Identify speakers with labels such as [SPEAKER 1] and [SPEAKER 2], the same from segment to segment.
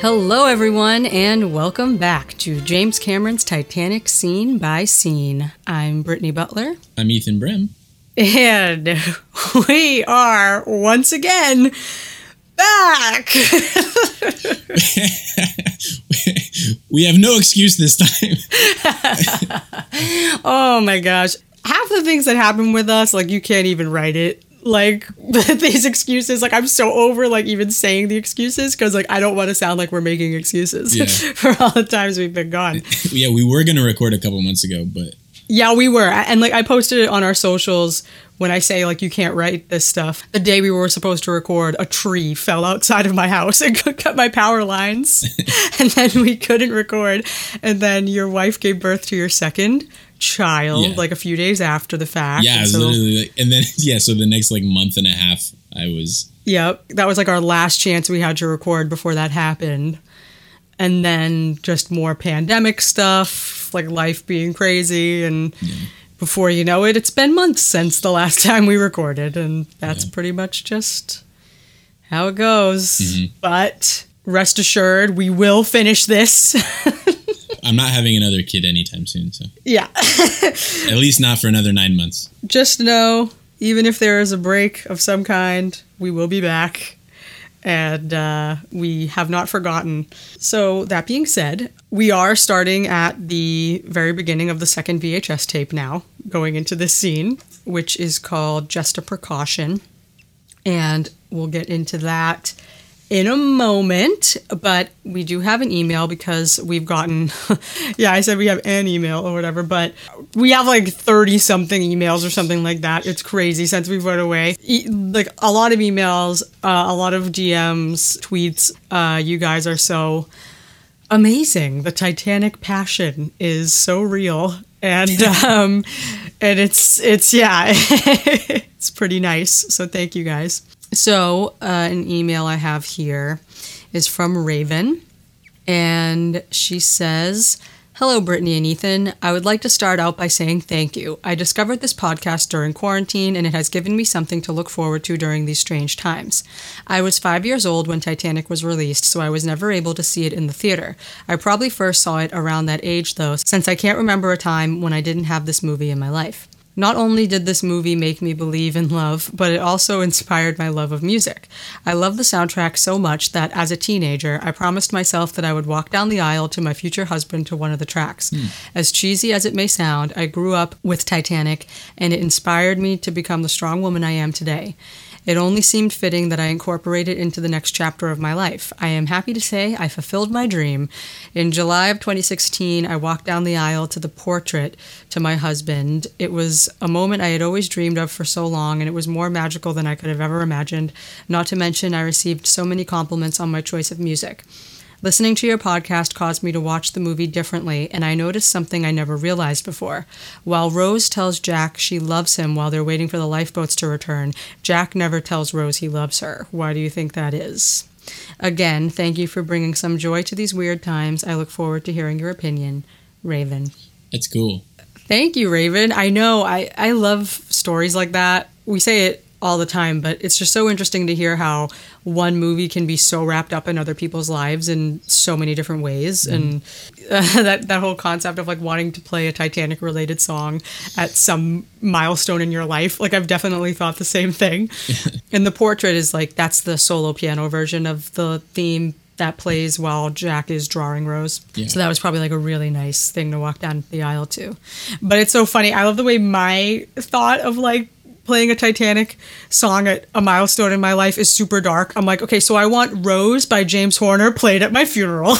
[SPEAKER 1] Hello, everyone, and welcome back to James Cameron's Titanic Scene by Scene. I'm Brittany Butler,
[SPEAKER 2] I'm Ethan Brim.
[SPEAKER 1] and we are once again back.
[SPEAKER 2] we have no excuse this time.
[SPEAKER 1] oh my gosh. Half the things that happen with us, like, you can't even write it. Like, these excuses, like, I'm so over, like, even saying the excuses because, like, I don't want to sound like we're making excuses
[SPEAKER 2] Yeah.
[SPEAKER 1] for all the times we've been gone.
[SPEAKER 2] yeah, we were gonna record a couple months ago, but
[SPEAKER 1] Yeah, we were. And like I posted it on our socials when I say like you can't write this stuff. The day we were supposed to record, a tree fell outside of my house and cut my power lines. and then we couldn't record. And then your wife gave birth to your second child
[SPEAKER 2] Yeah.
[SPEAKER 1] like a few days after the fact.
[SPEAKER 2] yeah,
[SPEAKER 1] And so-
[SPEAKER 2] literally like, and then yeah, so the next like month and a half, I was
[SPEAKER 1] Yep. That was like our last chance we had to record before that happened. And then just more pandemic stuff, like life being crazy. And before you know it, it's been months since the last time we recorded. And that's
[SPEAKER 2] Yeah.
[SPEAKER 1] pretty much just how it goes.
[SPEAKER 2] Mhm.
[SPEAKER 1] But rest assured, we will finish this.
[SPEAKER 2] I'm not having another kid anytime soon, so
[SPEAKER 1] yeah.
[SPEAKER 2] at least not for another nine months.
[SPEAKER 1] just know, even if there is a break of some kind, we will be back. And uh, we have not forgotten. So, that being said, we are starting at the very beginning of the second VHS tape now, going into this scene, which is called Just a Precaution. And we'll get into that in a moment. But we do have an email because we've gotten, yeah, I said we have an email or whatever, but we have like 30 something emails or something like that. It's crazy since we went away. E- like a lot of emails, uh, a lot of DMs, tweets. Uh, you guys are so amazing. The Titanic passion is so real. And um and it's it's yeah, it's pretty nice. So thank you guys. So, uh, an email I have here is from Raven and she says, Hello, Brittany and Ethan. I would like to start out by saying thank you. I discovered this podcast during quarantine, and it has given me something to look forward to during these strange times. I was five years old when Titanic was released, so I was never able to see it in the theater. I probably first saw it around that age, though, since I can't remember a time when I didn't have this movie in my life. Not only did this movie make me believe in love, but it also inspired my love of music. I love the soundtrack so much that as a teenager, I promised myself that I would walk down the aisle to my future husband to one of the tracks. Hmm. As cheesy as it may sound, I grew up with Titanic, and it inspired me to become the strong woman I am today. It only seemed fitting that I incorporate it into the next chapter of my life. I am happy to say I fulfilled my dream. In July of 2016, I walked down the aisle to the portrait to my husband. It was a moment I had always dreamed of for so long, and it was more magical than I could have ever imagined. Not to mention, I received so many compliments on my choice of music. Listening to your podcast caused me to watch the movie differently, and I noticed something I never realized before. While Rose tells Jack she loves him while they're waiting for the lifeboats to return, Jack never tells Rose he loves her. Why do you think that is? Again, thank you for bringing some joy to these weird times. I look forward to hearing your opinion. Raven.
[SPEAKER 2] That's cool.
[SPEAKER 1] Thank you, Raven. I know I, I love stories like that. We say it all the time, but it's just so interesting to hear how one movie can be so wrapped up in other people's lives in so many different ways. And uh, that, that whole concept of like wanting to play a Titanic related song at some milestone in your life. Like, I've definitely thought the same thing. and the portrait is like, that's the solo piano version of the theme that plays while Jack is drawing Rose.
[SPEAKER 2] Yeah.
[SPEAKER 1] So that was probably like a really nice thing to walk down the aisle to. But it's so funny. I love the way my thought of like playing a Titanic song at a milestone in my life is super dark. I'm like, okay, so I want Rose by James Horner played at my funeral.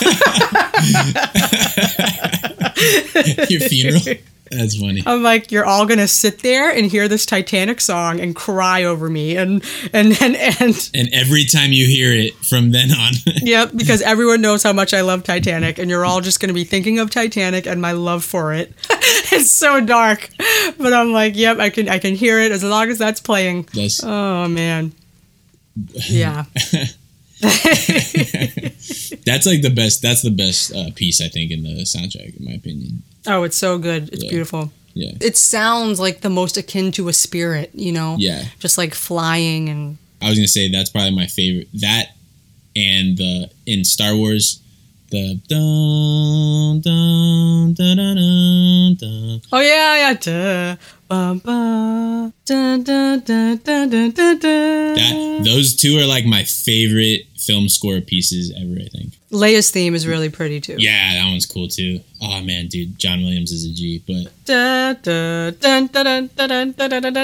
[SPEAKER 2] Your funeral. That's funny.
[SPEAKER 1] I'm like, you're all gonna sit there and hear this Titanic song and cry over me, and and and and
[SPEAKER 2] And every time you hear it from then on,
[SPEAKER 1] Yep, because everyone knows how much I love Titanic, and you're all just to be thinking of Titanic and my love for it. it's so dark, but I'm like, yep, I can I can hear it as long as that's playing.
[SPEAKER 2] that's
[SPEAKER 1] Oh man, yeah,
[SPEAKER 2] that's like the best. That's the best uh, piece I think in the soundtrack, in my opinion.
[SPEAKER 1] Oh, it's so good. It's
[SPEAKER 2] Yeah.
[SPEAKER 1] beautiful.
[SPEAKER 2] Yeah,
[SPEAKER 1] It sounds like the most akin to a spirit, you know,
[SPEAKER 2] yeah.
[SPEAKER 1] just like flying and
[SPEAKER 2] I was gonna say that's probably my favorite. That and the in Star Wars, the dun dun dun dun dun. dun.
[SPEAKER 1] Oh yeah, yeah. Duh,
[SPEAKER 2] that, those two are like my favorite film score pieces ever, I think.
[SPEAKER 1] Leia's theme is really pretty too.
[SPEAKER 2] Yeah, that one's cool too. Oh man, dude, John Williams is a G, but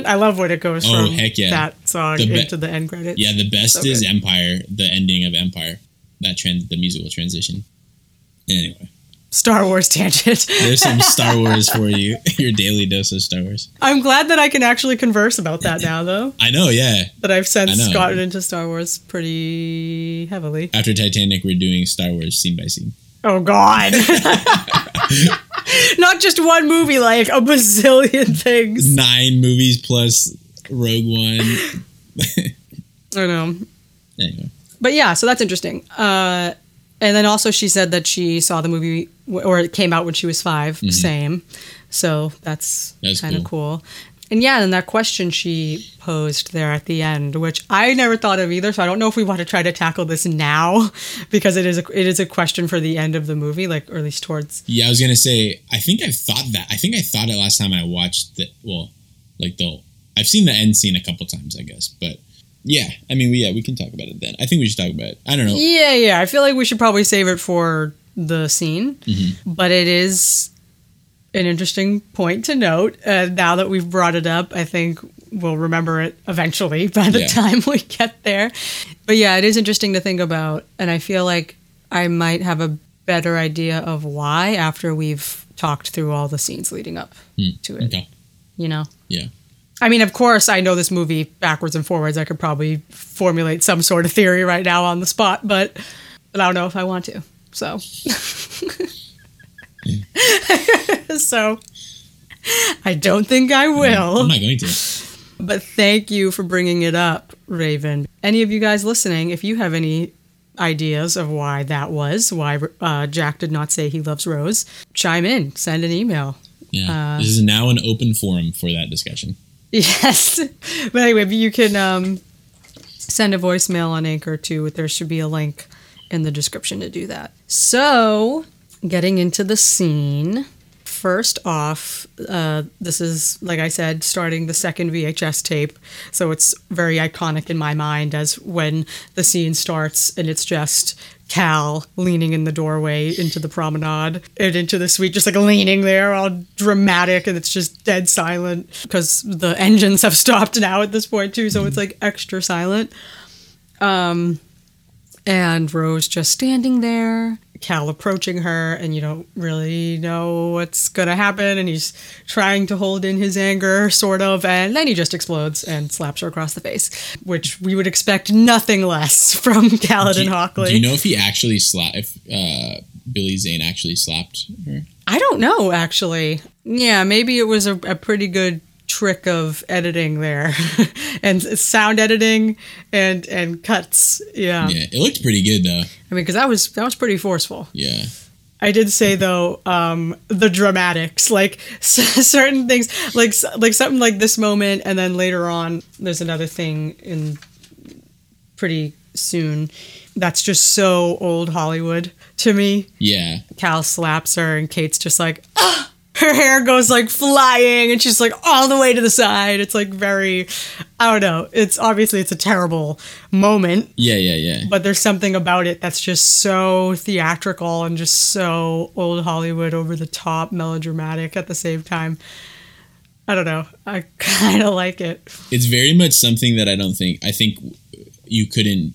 [SPEAKER 1] I love what it goes
[SPEAKER 2] oh,
[SPEAKER 1] from
[SPEAKER 2] heck yeah.
[SPEAKER 1] that song
[SPEAKER 2] the be-
[SPEAKER 1] into the end credits.
[SPEAKER 2] Yeah, the best
[SPEAKER 1] so
[SPEAKER 2] is
[SPEAKER 1] good.
[SPEAKER 2] Empire, the ending of Empire. That trend the musical transition. Anyway.
[SPEAKER 1] Star Wars tangent.
[SPEAKER 2] there's some Star Wars for you. Your daily dose of Star Wars.
[SPEAKER 1] I'm glad that I can actually converse about that now, though.
[SPEAKER 2] I know. Yeah.
[SPEAKER 1] That I've since gotten into Star Wars pretty heavily.
[SPEAKER 2] After Titanic, we're doing Star Wars scene by scene.
[SPEAKER 1] Oh God! Not just one movie, like a bazillion things.
[SPEAKER 2] Nine movies plus Rogue One.
[SPEAKER 1] I know.
[SPEAKER 2] Anyway,
[SPEAKER 1] But yeah, so that's interesting. Uh, and then also she said that she saw the movie, or it came out when she was 5 Same. So that's,
[SPEAKER 2] Mm-hmm. That's
[SPEAKER 1] kind of cool. And yeah, and that question she posed there at the end, which I never thought of either. So I don't know if we want to try to tackle this now, because it is a it is a question for the end of the movie, like or at least towards.
[SPEAKER 2] yeah, I was gonna say. I think I thought that. I think I thought it last time I watched the. Well, like the. I've seen the end scene a couple times, I guess, but yeah. I mean, we, yeah, we can talk about it then. I think we should talk about it. I don't know.
[SPEAKER 1] Yeah, yeah. I feel like we should probably save it for the scene,
[SPEAKER 2] Mm-hmm.
[SPEAKER 1] but it is an interesting point to note. Uh, now that we've brought it up, I think we'll remember it eventually by the
[SPEAKER 2] Yeah.
[SPEAKER 1] time we get there. But yeah, it is interesting to think about, and I feel like I might have a better idea of why after we've talked through all the scenes leading up to it.
[SPEAKER 2] Okay.
[SPEAKER 1] You know.
[SPEAKER 2] Yeah.
[SPEAKER 1] I mean, of course, I know this movie backwards and forwards. I could probably formulate some sort of theory right now on the spot, but, but I don't know if I want to. So, so I don't think I will.
[SPEAKER 2] I'm not going to.
[SPEAKER 1] But thank you for bringing it up, Raven. Any of you guys listening, if you have any ideas of why that was, why uh, Jack did not say he loves Rose, chime in, send an email.
[SPEAKER 2] Yeah.
[SPEAKER 1] Uh,
[SPEAKER 2] this is now an open forum for that discussion.
[SPEAKER 1] Yes. But anyway, you can um, send a voicemail on Anchor too. There should be a link in the description to do that. So, getting into the scene. First off, uh, this is, like I said, starting the second VHS tape. So it's very iconic in my mind as when the scene starts and it's just Cal leaning in the doorway into the promenade and into the suite, just like leaning there, all dramatic, and it's just dead silent because the engines have stopped now at this point too, so it's like extra silent. Um, and Rose just standing there, Cal approaching her, and you don't really know what's gonna happen, and he's trying to hold in his anger, sort of, and then he just explodes and slaps her across the face, which we would expect nothing less from Caledon
[SPEAKER 2] Do you,
[SPEAKER 1] Hockley.
[SPEAKER 2] do you know if he actually slapped, if uh, Billy Zane actually slapped her?
[SPEAKER 1] I don't know, actually. Yeah, maybe it was a, a pretty good trick of editing there, and sound editing and and cuts. Yeah,
[SPEAKER 2] Yeah, it looked pretty good though.
[SPEAKER 1] I mean, because that was that was pretty forceful.
[SPEAKER 2] Yeah.
[SPEAKER 1] I did say though, um, the dramatics, like certain things, like like something like this moment, and then later on, there's another thing in pretty soon that's just so old Hollywood to me.
[SPEAKER 2] Yeah.
[SPEAKER 1] Cal slaps her, and Kate's just like, ah! Her hair goes like flying, and she's like all the way to the side. It's like very, I don't know. It's obviously it's a terrible moment,
[SPEAKER 2] Yeah, yeah, yeah.
[SPEAKER 1] but there's something about it that's just so theatrical and just so old Hollywood, over the top, melodramatic at the same time. I don't know. I kind of like it.
[SPEAKER 2] It's very much something that I don't think I think you couldn't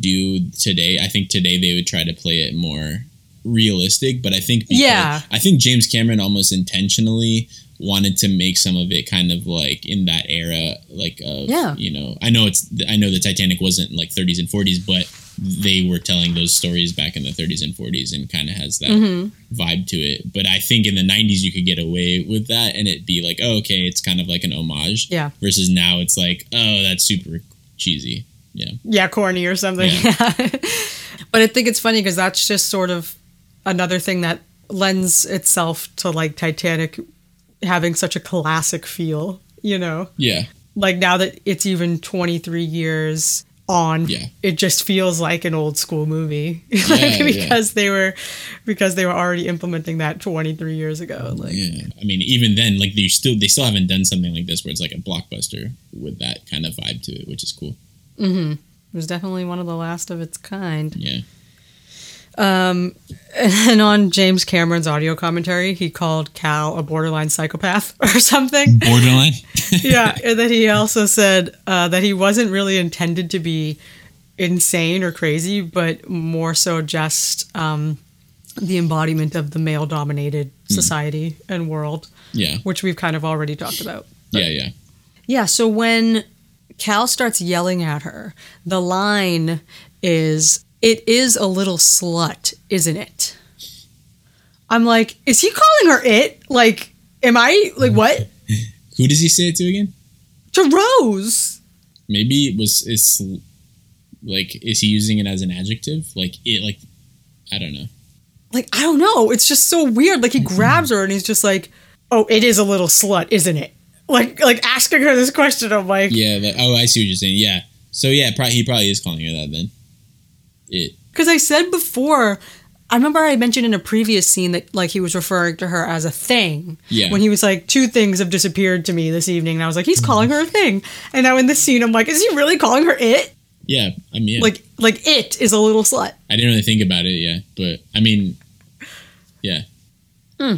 [SPEAKER 2] do today. I think today they would try to play it more realistic, but I think because-
[SPEAKER 1] Yeah.
[SPEAKER 2] I think James Cameron almost intentionally wanted to make some of it kind of like in that era like of
[SPEAKER 1] Yeah.
[SPEAKER 2] you know I know it's I know the Titanic wasn't like 30s and 40s but they were telling those stories back in the 30s and 40s and kind of has that
[SPEAKER 1] Mm-hmm.
[SPEAKER 2] vibe to it but I think in the 90s you could get away with that and it'd be like oh okay it's kind of like an homage
[SPEAKER 1] Yeah.
[SPEAKER 2] versus now it's like oh that's super cheesy yeah
[SPEAKER 1] yeah, corny or something. Yeah. but I think it's funny because that's just sort of another thing that lends itself to like Titanic having such a classic feel, you know?
[SPEAKER 2] yeah
[SPEAKER 1] Like now that it's even 23 years on
[SPEAKER 2] Yeah.
[SPEAKER 1] it just feels like an old school movie
[SPEAKER 2] Yeah,
[SPEAKER 1] like,
[SPEAKER 2] yeah.
[SPEAKER 1] because they were because they were already implementing that 23 years ago like
[SPEAKER 2] Yeah, I mean, even then, like they still they still haven't done something like this where it's like a blockbuster with that kind of vibe to it, which is cool. Mm-hmm.
[SPEAKER 1] it was definitely one of the last of its kind
[SPEAKER 2] Yeah,
[SPEAKER 1] Um, and on James Cameron's audio commentary, he called Cal a borderline psychopath or something.
[SPEAKER 2] borderline.
[SPEAKER 1] yeah, and then he also said uh, that he wasn't really intended to be insane or crazy, but more so just um, the embodiment of the male-dominated society and world,
[SPEAKER 2] yeah,
[SPEAKER 1] which we've kind of already talked about.
[SPEAKER 2] yeah, yeah.
[SPEAKER 1] Yeah, so when Cal starts yelling at her, the line is, It is a little slut, isn't it? I'm like, Is he calling her it? Like, am I, like, what?
[SPEAKER 2] Who does he say it to again?
[SPEAKER 1] To Rose.
[SPEAKER 2] Maybe it was it's like is he using it as an adjective? Like it like I don't know.
[SPEAKER 1] Like, I don't know. It's just so weird. Like, he grabs her and he's just like, Oh, it is a little slut, isn't it? Like, like asking her this question. I'm like,
[SPEAKER 2] Yeah. That, oh, I see what you're saying. Yeah. So yeah, probably, he probably is calling her that then. It.
[SPEAKER 1] Because I said before, I remember I mentioned in a previous scene that like he was referring to her as a thing.
[SPEAKER 2] Yeah.
[SPEAKER 1] When he was like, two things have disappeared to me this evening, and I was like, he's calling her a thing. And now in this scene, I'm like, is he really calling her it?
[SPEAKER 2] Yeah. I mean, yeah.
[SPEAKER 1] Like, like it is a little slut.
[SPEAKER 2] I didn't really think about it. Yeah, but I mean, yeah. Hmm.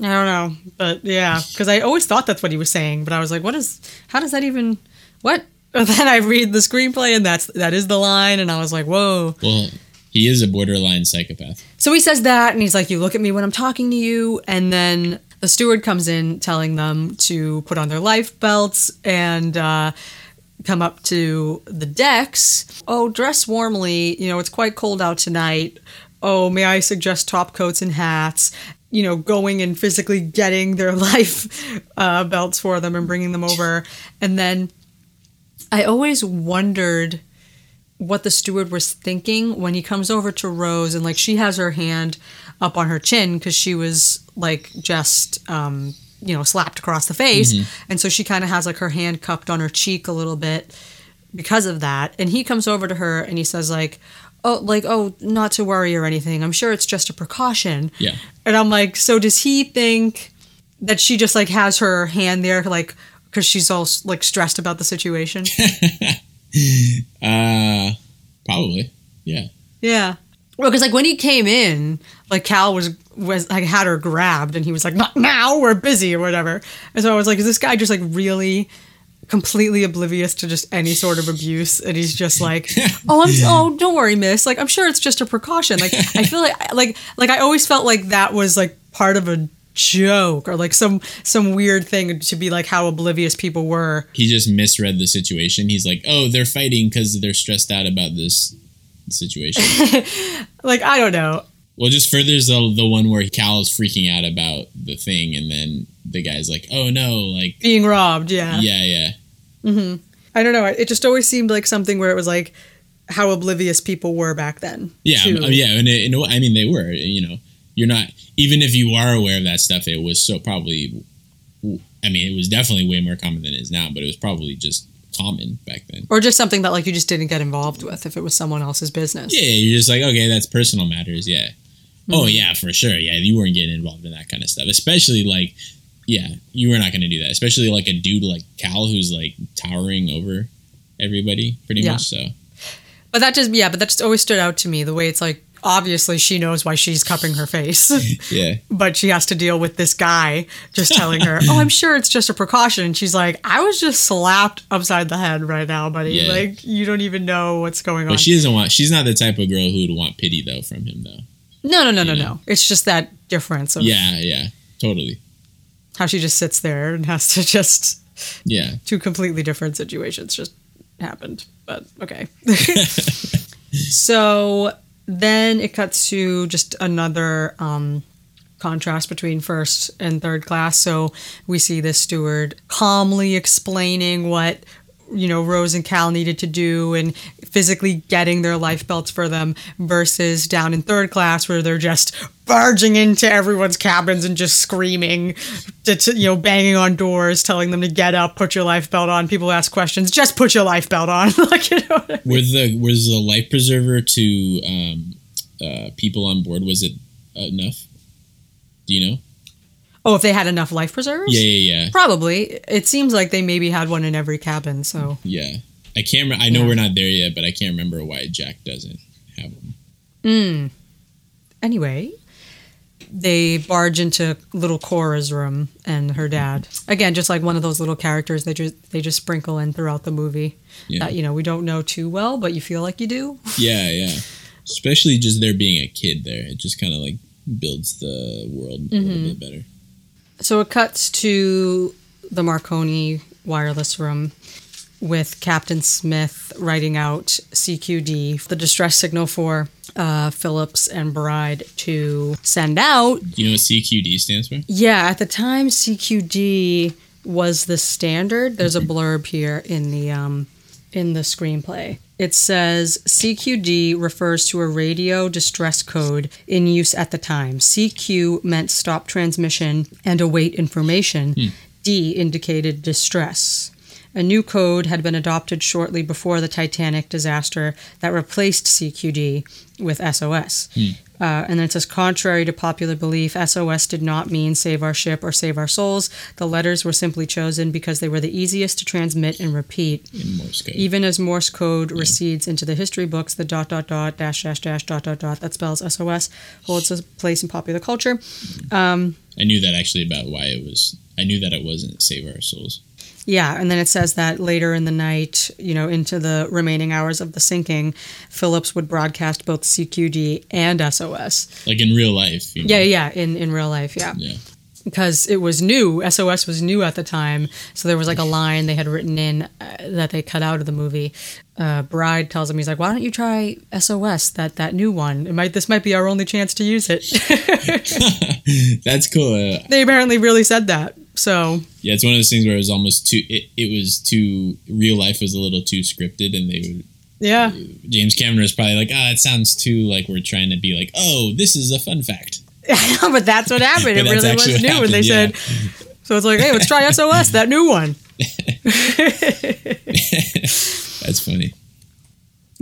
[SPEAKER 1] I don't know, but yeah, because I always thought that's what he was saying, but I was like, what is? How does that even? What? And then I read the screenplay, and that's that is the line, and I was like, whoa.
[SPEAKER 2] Well, he is a borderline psychopath.
[SPEAKER 1] So he says that, and he's like, "You look at me when I'm talking to you." And then the steward comes in, telling them to put on their life belts and uh, come up to the decks. Oh, dress warmly. You know, it's quite cold out tonight. Oh, may I suggest top coats and hats? You know, going and physically getting their life uh, belts for them and bringing them over. And then I always wondered what the steward was thinking when he comes over to Rose and like she has her hand up on her chin because she was like just um, you know slapped across the face, and so she kind of has like her hand cupped on her cheek a little bit because of that. And he comes over to her and he says like, "Oh, like oh, not to worry or anything. I'm sure it's just a precaution."
[SPEAKER 2] Yeah.
[SPEAKER 1] And I'm like, so does he think that she just like has her hand there like because she's all like stressed about the situation?
[SPEAKER 2] Uh, probably. Yeah.
[SPEAKER 1] Yeah. Well, because like when he came in, like Cal was was like had her grabbed, and he was like, "Not now, we're busy" or whatever. And so I was like, "Is this guy just like really completely oblivious to just any sort of abuse?" And he's just like, "Oh, I'm oh, don't worry, miss. Like I'm sure it's just a precaution." Like I feel like like like I always felt like that was like part of a joke or like some some weird thing to be like how oblivious people were.
[SPEAKER 2] He just misread the situation. He's like, oh, they're fighting because they're stressed out about this situation.
[SPEAKER 1] Like I don't know.
[SPEAKER 2] well, just furthers the, the one where Cal is freaking out about the thing, and then the guy's like, oh no, like,
[SPEAKER 1] Being robbed,
[SPEAKER 2] yeah, yeah. Yeah. Mhm.
[SPEAKER 1] I don't know. It just always seemed like something where it was like how oblivious people were back then.
[SPEAKER 2] Yeah,
[SPEAKER 1] to-
[SPEAKER 2] yeah, and it, in a I mean they were. You know, you're not even if you are aware of that stuff. It was so probably. I mean, it was definitely way more common than it is now, but it was probably just common back then.
[SPEAKER 1] Or just something that like you just didn't get involved with if it was someone else's business.
[SPEAKER 2] Yeah, you're just like, okay, that's personal matters. Yeah. Oh mm-hmm. yeah, for sure. Yeah, you weren't getting involved in that kind of stuff, especially like, yeah, you were not going to do that. Especially like a dude like Cal who's like towering over everybody, pretty
[SPEAKER 1] Yeah.
[SPEAKER 2] much. So
[SPEAKER 1] But that just yeah, but that just always stood out to me the way it's like obviously she knows why she's cupping her face.
[SPEAKER 2] yeah,
[SPEAKER 1] but she has to deal with this guy just telling her, "Oh, I'm sure it's just a precaution." And she's like, "I was just slapped upside the head right now, buddy.
[SPEAKER 2] Yeah.
[SPEAKER 1] Like you don't even know what's going on."
[SPEAKER 2] she doesn't want. She's not the type of girl who would want pity though from him though.
[SPEAKER 1] no, no, no, no,
[SPEAKER 2] you
[SPEAKER 1] no. It's just that difference of
[SPEAKER 2] Yeah, yeah, totally.
[SPEAKER 1] how she just sits there and has to just
[SPEAKER 2] Yeah,
[SPEAKER 1] two completely different situations just happened. But okay. so then it cuts to just another um, contrast between first and third class. So we see this steward calmly explaining what you know Rose and Cal needed to do and physically getting their life belts for them versus down in third class where they're just barging into everyone's cabins and just screaming you know banging on doors telling them to get up put your life belt on. People ask questions just put your life belt on. Like you know
[SPEAKER 2] were the was the life preserver to um, uh, people on board was it enough? Do you know
[SPEAKER 1] Oh, if they had enough life preservers?
[SPEAKER 2] Yeah, yeah, yeah.
[SPEAKER 1] Probably. It seems like they maybe had one in every cabin. So
[SPEAKER 2] yeah, I can't. Re- I know
[SPEAKER 1] Yeah.
[SPEAKER 2] we're not there yet, but I can't remember why Jack doesn't have one.
[SPEAKER 1] Mm. Anyway, they barge into little Cora's room and her dad. Again, just like one of those little characters they just they just sprinkle in throughout the movie
[SPEAKER 2] Yeah,
[SPEAKER 1] that you know we don't know too well, but you feel like you do.
[SPEAKER 2] yeah, yeah. Especially just there being a kid there, it just kind of like builds the world a
[SPEAKER 1] Mm-hmm.
[SPEAKER 2] little bit better.
[SPEAKER 1] So it cuts to the Marconi wireless room with Captain Smith writing out CQD, the distress signal for uh, Phillips and Bride to send out
[SPEAKER 2] Do you know what CQD stands for?
[SPEAKER 1] Yeah, at the time CQD was the standard. There's a blurb here in the um in the screenplay. It says CQD refers to a radio distress code in use at the time. CQ meant stop transmission and await information. Hmm. D indicated distress. A new code had been adopted shortly before the Titanic disaster that replaced CQD with SOS. Uh, and then it says, contrary to popular belief, SOS did not mean save our ship or save our souls. The letters were simply chosen because they were the easiest to transmit and repeat.
[SPEAKER 2] In Morse code.
[SPEAKER 1] Even as Morse code recedes into the history books, the dot dot dot dash dash dash dot dot dot that spells SOS holds a place in popular culture. Um,
[SPEAKER 2] I knew that actually about why it was. I knew that it wasn't save our souls.
[SPEAKER 1] Yeah, and then it says that later in the night, you know, into the remaining hours of the sinking, Phillips would broadcast both CQD and SOS.
[SPEAKER 2] Like in real life. You know?
[SPEAKER 1] Yeah, yeah, in in real life, yeah.
[SPEAKER 2] Yeah.
[SPEAKER 1] Because it was new, SOS was new at the time, so there was like a line they had written in uh, that they cut out of the movie. Uh, Bride tells him, he's like, "Why don't you try SOS? That that new one. It might this might be our only chance to use it."
[SPEAKER 2] That's cool.
[SPEAKER 1] They apparently really said that. So
[SPEAKER 2] yeah, it's one of those things where it was almost too. It, it was too. Real life was a little too scripted, and they would.
[SPEAKER 1] yeah,
[SPEAKER 2] James Cameron was probably like, ah, it sounds too like we're trying to be like, oh, this is a fun fact.
[SPEAKER 1] but that's what happened. It really was new, and they
[SPEAKER 2] happened,
[SPEAKER 1] said. So it's like, hey, let's try SOS, that new one.
[SPEAKER 2] That's funny.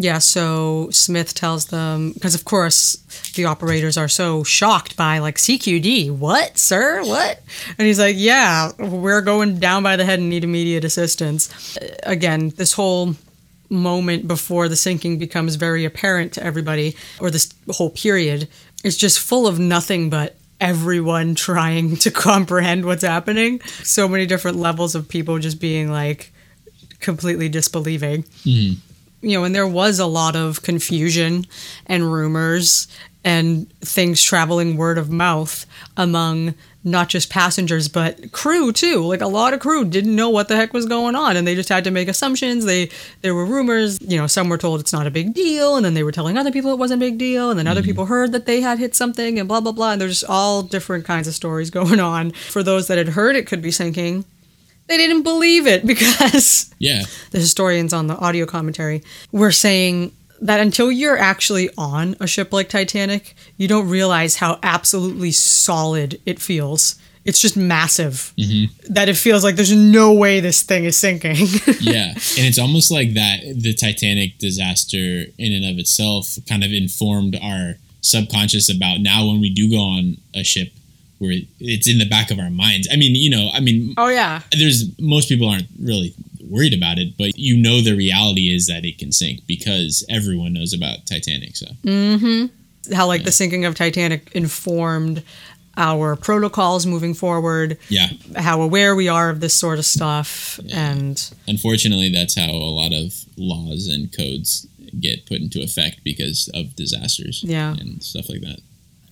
[SPEAKER 1] Yeah, so Smith tells them because of course the operators are so shocked by like CQD. What, sir? What? And he's like, "Yeah, we're going down by the head and need immediate assistance." Uh, Again, this whole moment before the sinking becomes very apparent to everybody or this whole period is just full of nothing but everyone trying to comprehend what's happening. So many different levels of people just being like completely disbelieving you know, and there was a lot of confusion and rumors and things traveling word of mouth among not just passengers but crew too. Like a lot of crew didn't know what the heck was going on and they just had to make assumptions. They there were rumors, you know, some were told it's not a big deal and then they were telling other people it wasn't a big deal and then other mm-hmm. people heard that they had hit something and blah blah blah and there's all different kinds of stories going on. For those that had heard it could be sinking, they didn't believe it because
[SPEAKER 2] Yeah.
[SPEAKER 1] the historians on the audio commentary were saying that until you're actually on a ship like Titanic, you don't realize how absolutely solid it feels. It's just massive. Mm-hmm. That it feels like there's no way this thing is sinking.
[SPEAKER 2] yeah and it's almost like that the titanic disaster in and of itself kind of informed our subconscious about now when we do go on a ship where it's in the back of our minds. I mean you know i mean
[SPEAKER 1] oh yeah.
[SPEAKER 2] there's most people aren't really worried about it but you know the reality is that it can sink because everyone knows about titanic so. Mm-hmm.
[SPEAKER 1] How like the sinking of Titanic informed our protocols moving forward,
[SPEAKER 2] yeah.
[SPEAKER 1] How aware we are of this sort of stuff and
[SPEAKER 2] unfortunately that's how a lot of laws and codes get put into effect because of disasters
[SPEAKER 1] Yeah.
[SPEAKER 2] and stuff like that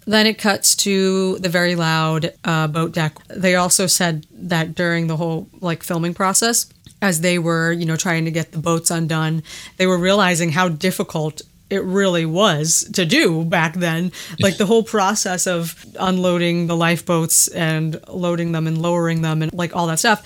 [SPEAKER 1] Then it cuts to the very loud uh, boat deck. They also said that during the whole like filming process, as they were you know trying to get the boats undone, they were realizing how difficult it really was to do back then. Like the whole process of unloading the lifeboats and loading them and lowering them and like all that stuff.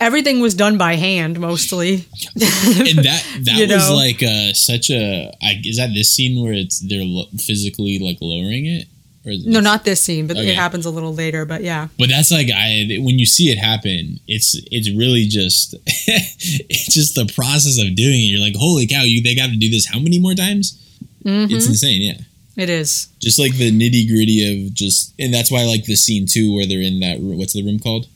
[SPEAKER 1] everything was done by hand mostly.
[SPEAKER 2] and that that was
[SPEAKER 1] know?
[SPEAKER 2] like uh, such a. I, is that this scene where it's they're lo- physically like lowering it? Or is it-
[SPEAKER 1] no, not this scene, but
[SPEAKER 2] Okay.
[SPEAKER 1] it happens a little later. But yeah,
[SPEAKER 2] But that's like I when you see it happen, it's it's really just it's just the process of doing it. You're like, holy cow, you they got to do this how many more times?
[SPEAKER 1] Mhm.
[SPEAKER 2] It's insane, yeah.
[SPEAKER 1] it is.
[SPEAKER 2] Just like the nitty gritty of just, and that's why I like the scene too where they're in that. What's the room called?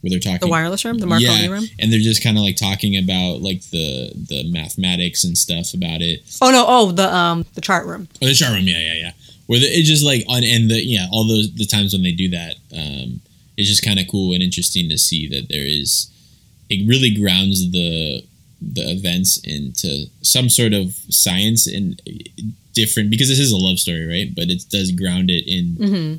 [SPEAKER 2] Where they're talking
[SPEAKER 1] The wireless room, the Marconi
[SPEAKER 2] yeah,
[SPEAKER 1] room.
[SPEAKER 2] and they're just kind of like talking about like the the mathematics and stuff about it.
[SPEAKER 1] Oh no, oh the um the chart room.
[SPEAKER 2] Oh, the chart room, yeah, yeah, yeah. Where the, it just like on and the yeah, all those the times when they do that, um, it's just kind of cool and interesting to see that there is. It really grounds the the events into some sort of science and different because this is a love story, right? But it does ground it in
[SPEAKER 1] hmm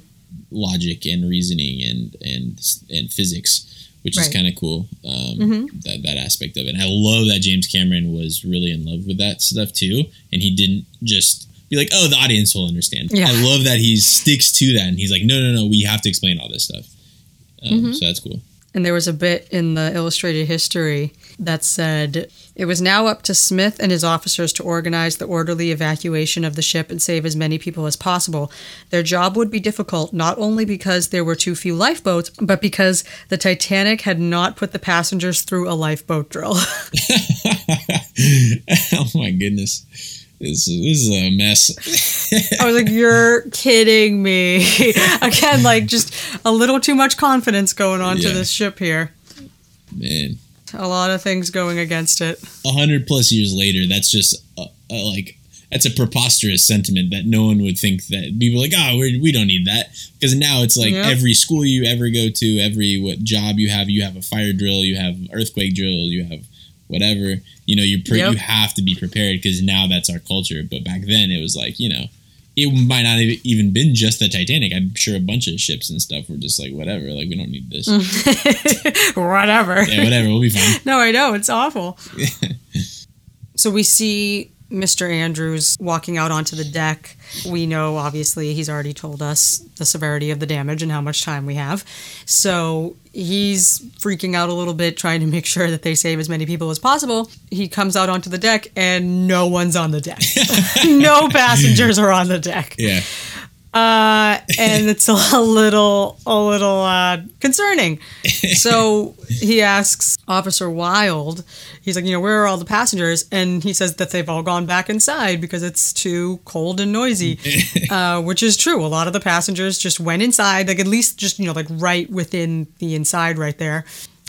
[SPEAKER 2] logic and reasoning and and and physics, which is kind of cool. Um,
[SPEAKER 1] Mhm.
[SPEAKER 2] That that aspect of it. And I love that James Cameron was really in love with that stuff too, and he didn't just be like, "Oh, the audience will understand."
[SPEAKER 1] Yeah.
[SPEAKER 2] I love that he sticks to that, and he's like, "No, no, no, we have to explain all this stuff." Um,
[SPEAKER 1] Mhm.
[SPEAKER 2] So that's cool.
[SPEAKER 1] And there was a bit in the illustrated history that said it was now up to Smith and his officers to organize the orderly evacuation of the ship and save as many people as possible. Their job would be difficult not only because there were too few lifeboats, but because the Titanic had not put the passengers through a lifeboat drill.
[SPEAKER 2] oh my goodness, this is, this is a mess.
[SPEAKER 1] I was like, "You're kidding me!" Again, like just a little too much confidence going on to this ship here.
[SPEAKER 2] Man,
[SPEAKER 1] A lot of things going against it.
[SPEAKER 2] a hundred plus years later, that's just a, a, like that's a preposterous sentiment that no one would think that people like, oh, we're, we don't need that because now it's like
[SPEAKER 1] Yep.
[SPEAKER 2] every school you ever go to, every what job you have, you have a fire drill, you have earthquake drill, you have whatever. You know, you pre-
[SPEAKER 1] Yep.
[SPEAKER 2] you have to be prepared because now that's our culture. But back then, it was like you know. It might not have even been just the Titanic. I'm sure a bunch of ships and stuff were just like, whatever, like we don't need this.
[SPEAKER 1] Whatever.
[SPEAKER 2] Yeah, whatever, we'll be fine.
[SPEAKER 1] No, I know it's awful. so we see Mr. Andrews walking out onto the deck. We know, obviously, he's already told us the severity of the damage and how much time we have. So he's freaking out a little bit, trying to make sure that they save as many people as possible. He comes out onto the deck, and no one's on the deck. no passengers are on the deck.
[SPEAKER 2] Yeah,
[SPEAKER 1] Uh, and it's a little, a little uh, concerning. So he asks Officer Wilde, he's like, you know, where are all the passengers? And he says that they've all gone back inside because it's too cold and noisy, uh, which is true. A lot of the passengers just went inside, like at least just, you know, like right within the inside right there.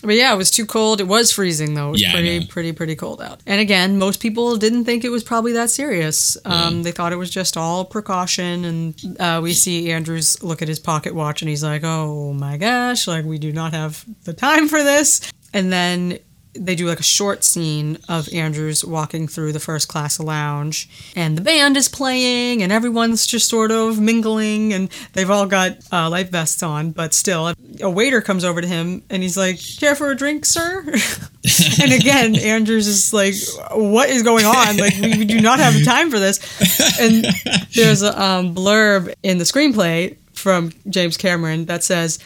[SPEAKER 1] But yeah, it was too cold. It was freezing though. It was
[SPEAKER 2] Yeah,
[SPEAKER 1] pretty, pretty, pretty cold out. And again, most people didn't think it was probably that serious. Um,
[SPEAKER 2] Yeah.
[SPEAKER 1] They thought it was just all precaution. And uh, we see Andrews look at his pocket watch and he's like, "Oh my gosh! Like we do not have the time for this." And then they do like a short scene of Andrews walking through the first class lounge, and the band is playing, and everyone's just sort of mingling, and they've all got uh, life vests on, but still, a waiter comes over to him, and he's like, "Care for a drink, sir?" and again, Andrews is like, "What is going on? Like, we, do not have time for this." And there's a um, blurb in the screenplay from James Cameron that says.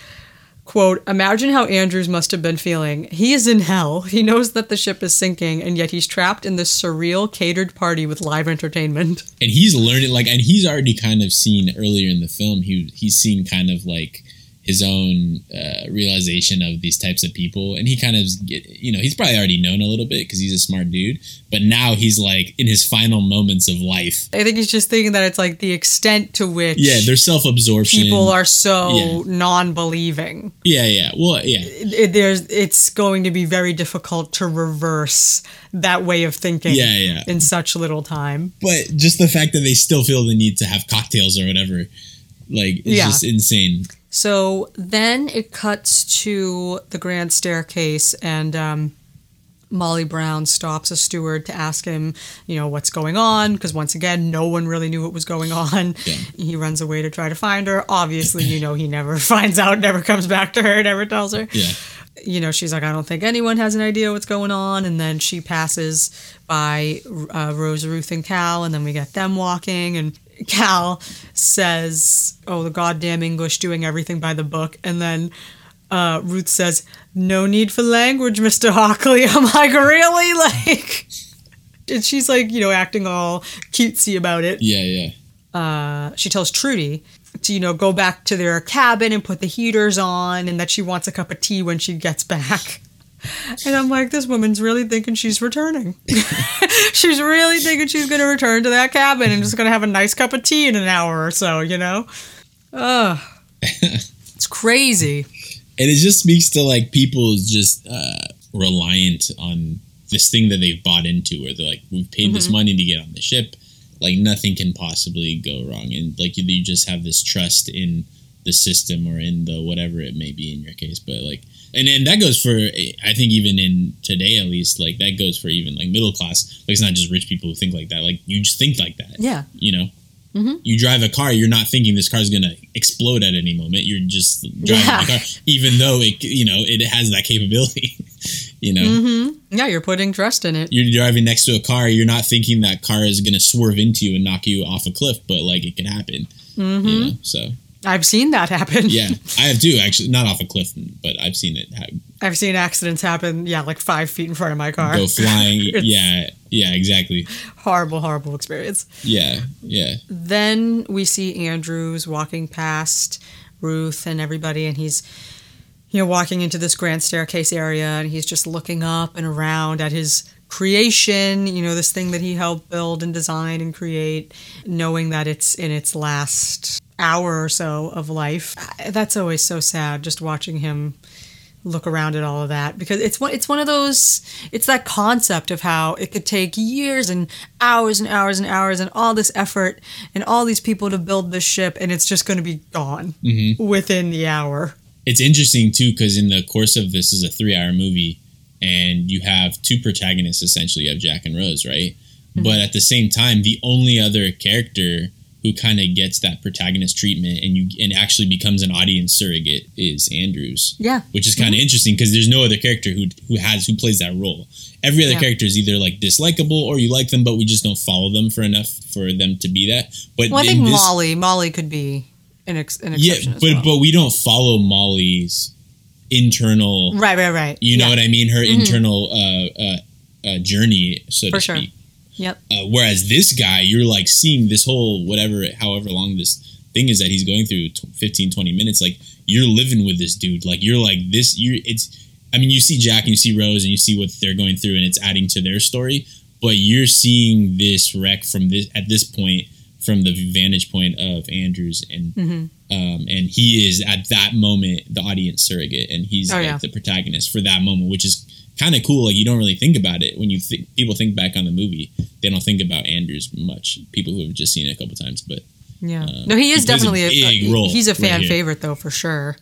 [SPEAKER 1] Quote, imagine how Andrews must have been feeling. He is in hell. He knows that the ship is sinking, and yet he's trapped in this surreal catered party with live entertainment.
[SPEAKER 2] and he's learning like and he's already kind of seen earlier in the film he he's seen kind of like his own uh, realization of these types of people and he kind of you know he's probably already known a little bit because he's a smart dude but now he's like in his final moments of life
[SPEAKER 1] I think he's just thinking that it's like the extent to which
[SPEAKER 2] yeah their self-absorption
[SPEAKER 1] people are so
[SPEAKER 2] Yeah.
[SPEAKER 1] non-believing.
[SPEAKER 2] yeah yeah well yeah
[SPEAKER 1] it- there's, it's going to be very difficult to reverse that way of thinking
[SPEAKER 2] yeah yeah
[SPEAKER 1] in such little time.
[SPEAKER 2] but just the fact that they still feel the need to have cocktails or whatever like it's
[SPEAKER 1] Yeah.
[SPEAKER 2] just insane
[SPEAKER 1] So then it cuts to the grand staircase, and um, Molly Brown stops a steward to ask him, you know, what's going on, because once again, no one really knew what was going on.
[SPEAKER 2] Yeah.
[SPEAKER 1] He runs away to try to find her. Obviously, you know, he never finds out, never comes back to her, never tells her.
[SPEAKER 2] yeah
[SPEAKER 1] You know, she's like, I don't think anyone has an idea what's going on. And then she passes by uh, Rose, Ruth, and Cal, and then we get them walking, and Cal says, "Oh, the goddamn English doing everything by the book," and then uh, Ruth says, "No need for language, Mister Hockley." I'm like, really, like, and she's like, you know, acting all cutesy about it.
[SPEAKER 2] Yeah, yeah.
[SPEAKER 1] Uh, she tells Trudy to, you know, go back to their cabin and put the heaters on, and that she wants a cup of tea when she gets back. And I'm like, this woman's really thinking she's returning. she's really thinking she's going to return to that cabin and just going to have a nice cup of tea in an hour or so, you know? Ugh. it's crazy.
[SPEAKER 2] And it just speaks to like people's just uh, reliant on this thing that they've bought into, where they're like, we've paid this money to get on the ship, like nothing can possibly go wrong, and like you, you just have this trust in the system or in the whatever it may be in your case, but like. And then that goes for, I think, even in today at least, like that goes for even like middle class. Like it's not just rich people who think like that. Like you just think like that.
[SPEAKER 1] Yeah.
[SPEAKER 2] You know, mm-hmm. you drive a car, you're not thinking this car's gonna explode at any moment. You're just driving
[SPEAKER 1] Yeah.
[SPEAKER 2] the car, even though it, you know, it has that capability. you know, mm-hmm.
[SPEAKER 1] Yeah, you're putting trust in it.
[SPEAKER 2] you're driving next to a car, you're not thinking that car is gonna swerve into you and knock you off a cliff, but like it can happen. Mm-hmm. You know, so
[SPEAKER 1] I've seen that happen.
[SPEAKER 2] yeah, I have too. Actually, not off a cliff, but I've seen it
[SPEAKER 1] I've seen accidents happen, yeah, like five feet in front of my car.
[SPEAKER 2] go flying. Yeah, yeah, exactly.
[SPEAKER 1] Horrible, horrible experience.
[SPEAKER 2] Yeah, yeah.
[SPEAKER 1] Then we see Andrews walking past Ruth and everybody, and he's, you know, walking into this grand staircase area, and he's just looking up and around at his creation, you know, this thing that he helped build and design and create, knowing that it's in its last hour or so of life. That's always so sad, just watching him look around at all of that because it's one it's one of those it's that concept of how it could take years and hours and hours and hours and all this effort and all these people to build this ship and it's just going to be gone mm-hmm. within the hour
[SPEAKER 2] it's interesting too because in the course of this is a three hour movie and you have two protagonists essentially have jack and rose right? Mm-hmm. But at the same time the only other character who kind of gets that protagonist treatment and you and actually becomes an audience surrogate is andrews.
[SPEAKER 1] Yeah.
[SPEAKER 2] Which is kind of mm-hmm. interesting because there's no other character who who has who plays that role. Every other
[SPEAKER 1] Yeah.
[SPEAKER 2] character is either like dislikable or you like them but we just don't follow them for enough for them to be that. But
[SPEAKER 1] well i think
[SPEAKER 2] this-
[SPEAKER 1] molly molly could be an, ex- an
[SPEAKER 2] yeah
[SPEAKER 1] exception as
[SPEAKER 2] but
[SPEAKER 1] well.
[SPEAKER 2] but we don't follow molly's internal
[SPEAKER 1] right right right
[SPEAKER 2] you know
[SPEAKER 1] yeah.
[SPEAKER 2] what I mean? Her internal uh, uh, uh, journey, so
[SPEAKER 1] For
[SPEAKER 2] to
[SPEAKER 1] sure.
[SPEAKER 2] speak.
[SPEAKER 1] yep
[SPEAKER 2] Uh, whereas this guy, you're like seeing this whole whatever, however long this thing is that he's going through, t- 15, 20 minutes. Like you're living with this dude. Like you're like this. You it's. I mean, you see Jack and you see Rose and you see what they're going through, and it's adding to their story. But you're seeing this wreck from this at this point from the vantage point of Andrews and
[SPEAKER 1] Mm-hmm.
[SPEAKER 2] um, and he is at that moment the audience surrogate and he's
[SPEAKER 1] Oh,
[SPEAKER 2] like
[SPEAKER 1] yeah.
[SPEAKER 2] the protagonist for that moment which is kind of cool like you don't really think about it when you think people think back on the movie they don't think about andrews much people who have just seen it a couple times but
[SPEAKER 1] yeah
[SPEAKER 2] uh,
[SPEAKER 1] no he
[SPEAKER 2] he
[SPEAKER 1] is
[SPEAKER 2] a
[SPEAKER 1] definitely a,
[SPEAKER 2] big role
[SPEAKER 1] he's a fan
[SPEAKER 2] here.
[SPEAKER 1] favorite though for sure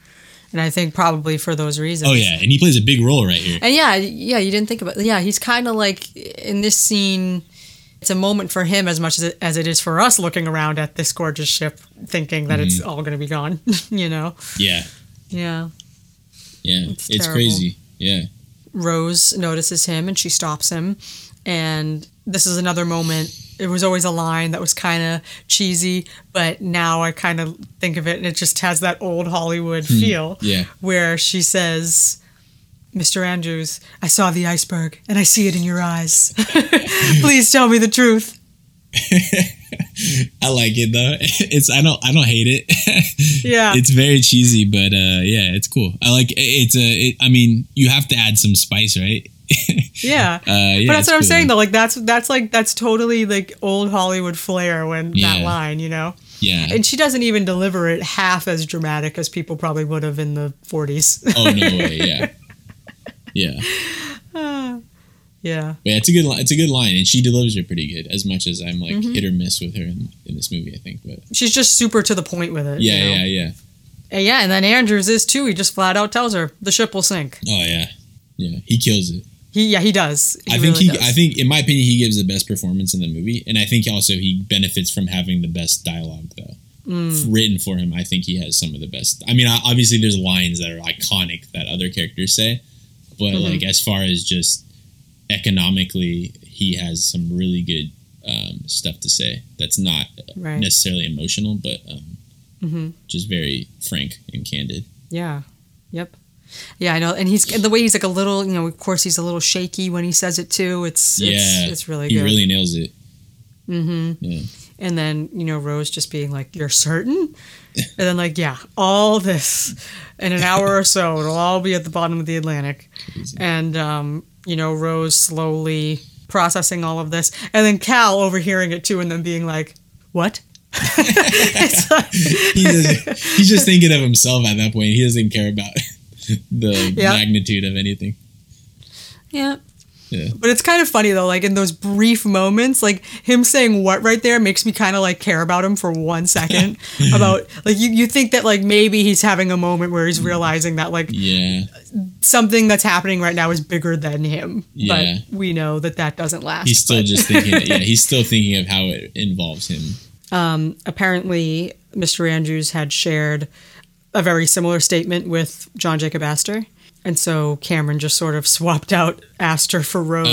[SPEAKER 1] and i think probably for those reasons
[SPEAKER 2] oh yeah and he plays a big role right here
[SPEAKER 1] And yeah, yeah, you didn't think about. Yeah, he's kind of like in this scene. It's a moment for him as much as it, as it is for us looking around at this gorgeous ship, thinking that it's
[SPEAKER 2] Mm-hmm.
[SPEAKER 1] all going to be gone. you know?
[SPEAKER 2] yeah
[SPEAKER 1] Yeah.
[SPEAKER 2] yeah
[SPEAKER 1] It's
[SPEAKER 2] it's, crazy yeah
[SPEAKER 1] Rose notices him and she stops him, and this is another moment. It was always a line that was kind of cheesy, but now I kind of think of it and it just has that old Hollywood feel.
[SPEAKER 2] Hmm. yeah
[SPEAKER 1] where she says, Mr. Andrews, I saw the iceberg and I see it in your eyes. Please tell me the truth.
[SPEAKER 2] i like it though it's i don't i don't hate it
[SPEAKER 1] Yeah.
[SPEAKER 2] it's very cheesy but uh yeah it's cool i like it's a it, i mean you have to add some spice right
[SPEAKER 1] yeah.
[SPEAKER 2] uh yeah
[SPEAKER 1] but that's what I'm saying though. Like that's that's like that's totally like old Hollywood flair when that line, you know.
[SPEAKER 2] yeah
[SPEAKER 1] And she doesn't even deliver it half as dramatic as people probably would have in the 40s.
[SPEAKER 2] oh no way yeah yeah
[SPEAKER 1] yeah.
[SPEAKER 2] But yeah, it's a good line. It's a good line, and she delivers it pretty good. As much as I'm like
[SPEAKER 1] Mm-hmm.
[SPEAKER 2] hit or miss with her in, in this movie, I think. But
[SPEAKER 1] She's just super to the point with it.
[SPEAKER 2] yeah,
[SPEAKER 1] you know?
[SPEAKER 2] yeah, yeah.
[SPEAKER 1] And yeah, and then Andrews is too. He just flat out tells her the ship will sink.
[SPEAKER 2] Oh yeah, yeah. He kills it.
[SPEAKER 1] He yeah, he does. He
[SPEAKER 2] I think
[SPEAKER 1] really
[SPEAKER 2] he.
[SPEAKER 1] does.
[SPEAKER 2] I think, in my opinion, he gives the best performance in the movie, and I think also he benefits from having the best dialogue though.
[SPEAKER 1] Mm.
[SPEAKER 2] Written for him, I think he has some of the best. I mean, obviously, there's lines that are iconic that other characters say, but
[SPEAKER 1] Mm-hmm.
[SPEAKER 2] like as far as just economically, he has some really good um, stuff to say. That's not
[SPEAKER 1] Right.
[SPEAKER 2] necessarily emotional, but um,
[SPEAKER 1] Mhm.
[SPEAKER 2] just very frank and candid.
[SPEAKER 1] Yeah. Yep. Yeah, I know. And he's the way he's like a little, you know, of course he's a little shaky when he says it too. It's
[SPEAKER 2] yeah,
[SPEAKER 1] it's, it's really
[SPEAKER 2] he
[SPEAKER 1] good.
[SPEAKER 2] really nails it.
[SPEAKER 1] Mm-hmm.
[SPEAKER 2] Yeah.
[SPEAKER 1] And then, you know, Rose just being like, You're certain? and then like, yeah, all this in an hour or so, it'll all be at the bottom of the Atlantic. And um, you know, Rose slowly processing all of this. And then Cal overhearing it too and then being like, What? It's like-
[SPEAKER 2] He doesn't, he's just thinking of himself at that point. He doesn't care about the
[SPEAKER 1] Yeah.
[SPEAKER 2] magnitude of anything.
[SPEAKER 1] yeah.
[SPEAKER 2] Yeah.
[SPEAKER 1] But it's kind of funny though, like in those brief moments, like him saying what right there makes me kind of like care about him for one second. about like you, you think that like maybe he's having a moment where he's realizing that like
[SPEAKER 2] Yeah.
[SPEAKER 1] something that's happening right now is bigger than him.
[SPEAKER 2] Yeah.
[SPEAKER 1] But we know that that doesn't last.
[SPEAKER 2] He's still
[SPEAKER 1] but-
[SPEAKER 2] just thinking. Yeah, he's still thinking of how it involves him.
[SPEAKER 1] um, apparently, Mr. Andrews had shared a very similar statement with John Jacob Astor. And so Cameron just sort of swapped out Astor for Rose.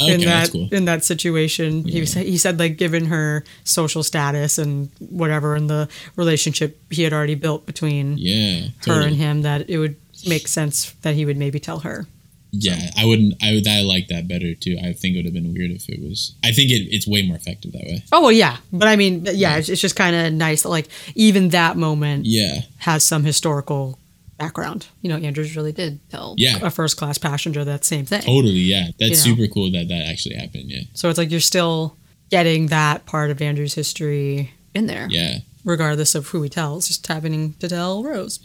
[SPEAKER 2] Oh, okay,
[SPEAKER 1] in that
[SPEAKER 2] cool.
[SPEAKER 1] in that situation. He was, he said like given her social status and whatever in the relationship he had already built between
[SPEAKER 2] Yeah,
[SPEAKER 1] her and him that it would make sense that he would maybe tell her.
[SPEAKER 2] Yeah, I wouldn't. I would. I like that better too. I think it would have been weird if it was. I think it, it's way more effective that way.
[SPEAKER 1] Oh well, yeah, but I mean, yeah, it's, it's just kind of nice that like even that moment
[SPEAKER 2] Yeah,
[SPEAKER 1] has some historical background. You know, Andrews really did tell
[SPEAKER 2] Yeah.
[SPEAKER 1] a first class passenger that same thing.
[SPEAKER 2] totally. Yeah, that's
[SPEAKER 1] You know.
[SPEAKER 2] super cool that that actually happened. Yeah,
[SPEAKER 1] So it's like you're still getting that part of Andrew's history in there,
[SPEAKER 2] yeah,
[SPEAKER 1] regardless of who he tells. Just happening to tell Rose.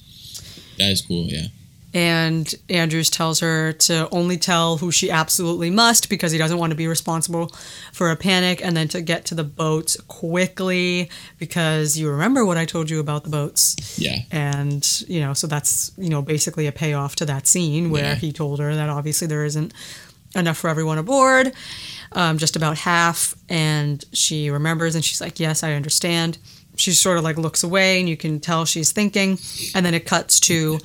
[SPEAKER 2] that is cool. Yeah,
[SPEAKER 1] and Andrews tells her to only tell who she absolutely must because he doesn't want to be responsible for a panic and then to get to the boats quickly because you remember what I told you about the boats.
[SPEAKER 2] Yeah,
[SPEAKER 1] and you know so that's you know basically a payoff to that scene where
[SPEAKER 2] Yeah.
[SPEAKER 1] he told her that obviously there isn't enough for everyone aboard um, just about half. And she remembers and she's like yes I understand. She sort of like looks away and you can tell she's thinking. And then it cuts to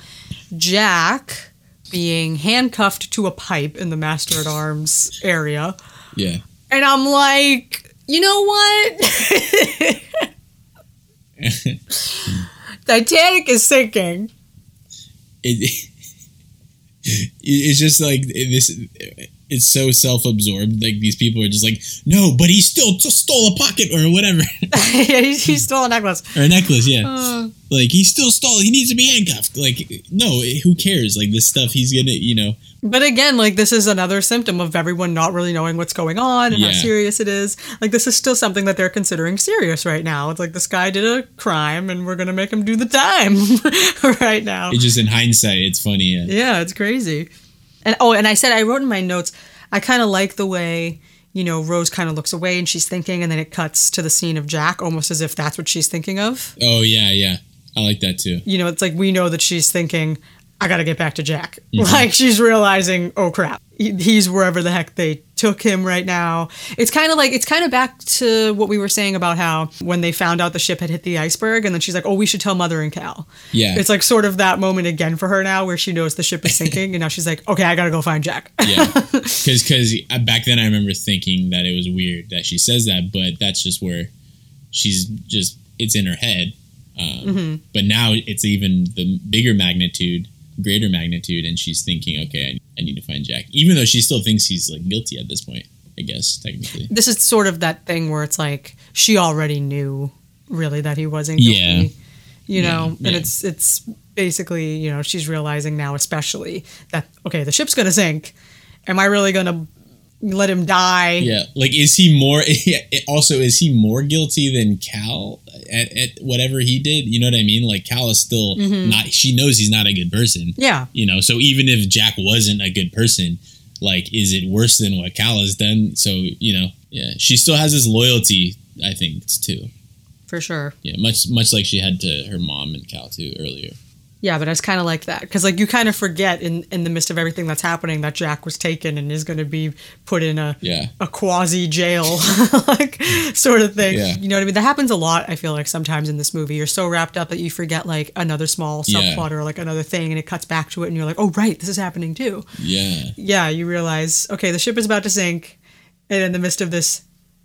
[SPEAKER 1] Jack being handcuffed to a pipe in the master at arms area.
[SPEAKER 2] Yeah.
[SPEAKER 1] and I'm like you know what? Titanic is sinking.
[SPEAKER 2] It, it's just like this it's so self-absorbed like these people are just like no but he still t- stole a pocket or whatever
[SPEAKER 1] yeah, he's, he's still a necklace.
[SPEAKER 2] or a necklace yeah
[SPEAKER 1] Uh,
[SPEAKER 2] like he still stole he needs to be handcuffed like no who cares like this stuff he's gonna you know
[SPEAKER 1] but again, like this is another symptom of everyone not really knowing what's going on and how serious it is. Like this is still something that they're considering serious right now. It's like this guy did a crime and we're gonna make him do the time right now.
[SPEAKER 2] it's just in hindsight it's funny yeah
[SPEAKER 1] Yeah, it's crazy. And oh, and I said I wrote in my notes. I kind of like the way you know Rose kind of looks away and she's thinking, and then it cuts to the scene of Jack, almost as if that's what she's thinking of.
[SPEAKER 2] oh yeah yeah i like that too
[SPEAKER 1] you know, it's like we know that she's thinking, I got to get back to Jack.
[SPEAKER 2] Mm-hmm.
[SPEAKER 1] Like she's realizing, oh crap, he's wherever the heck they took him right now. It's kind of like, it's kind of back to what we were saying about how when they found out the ship had hit the iceberg and then she's like, oh, we should tell Mother and Cal.
[SPEAKER 2] yeah
[SPEAKER 1] It's like sort of that moment again for her now where she knows the ship is sinking and now she's like, okay, I got to go find Jack.
[SPEAKER 2] yeah because because back then i remember thinking that it was weird that she says that but that's just where she's just it's in her head um,
[SPEAKER 1] Mm-hmm.
[SPEAKER 2] but now it's even the bigger magnitude greater magnitude and she's thinking okay I, I need to find jack even though she still thinks he's like guilty at this point i guess technically
[SPEAKER 1] this is sort of that thing where it's like she already knew really that he wasn't guilty.
[SPEAKER 2] Yeah.
[SPEAKER 1] You
[SPEAKER 2] Yeah,
[SPEAKER 1] know, and
[SPEAKER 2] yeah.
[SPEAKER 1] it's it's basically, you know, she's realizing now especially that okay, the ship's to sink. Am I really to let him die?
[SPEAKER 2] yeah like is he more also is he more guilty than cal at, at whatever he did you know what i mean like cal is still
[SPEAKER 1] Mm-hmm.
[SPEAKER 2] not she knows he's not a good person
[SPEAKER 1] Yeah.
[SPEAKER 2] you know so even if jack wasn't a good person like is it worse than what cal has done so you know yeah she still has this loyalty i think too
[SPEAKER 1] For sure.
[SPEAKER 2] yeah much much like she had to her mom and cal too earlier
[SPEAKER 1] Yeah, but it's kind of like that because like you kind of forget in in the midst of everything that's happening that Jack was taken and is going to be put in a
[SPEAKER 2] yeah
[SPEAKER 1] a quasi jail like sort of thing.
[SPEAKER 2] Yeah.
[SPEAKER 1] You know what I mean? That happens a lot, I feel like sometimes in this movie. You're so wrapped up that you forget like another small
[SPEAKER 2] Yeah.
[SPEAKER 1] subplot or like another thing and it cuts back to it and you're like, "Oh right, this is happening too."
[SPEAKER 2] yeah
[SPEAKER 1] Yeah, you realize, okay, the ship is about to sink and in the midst of this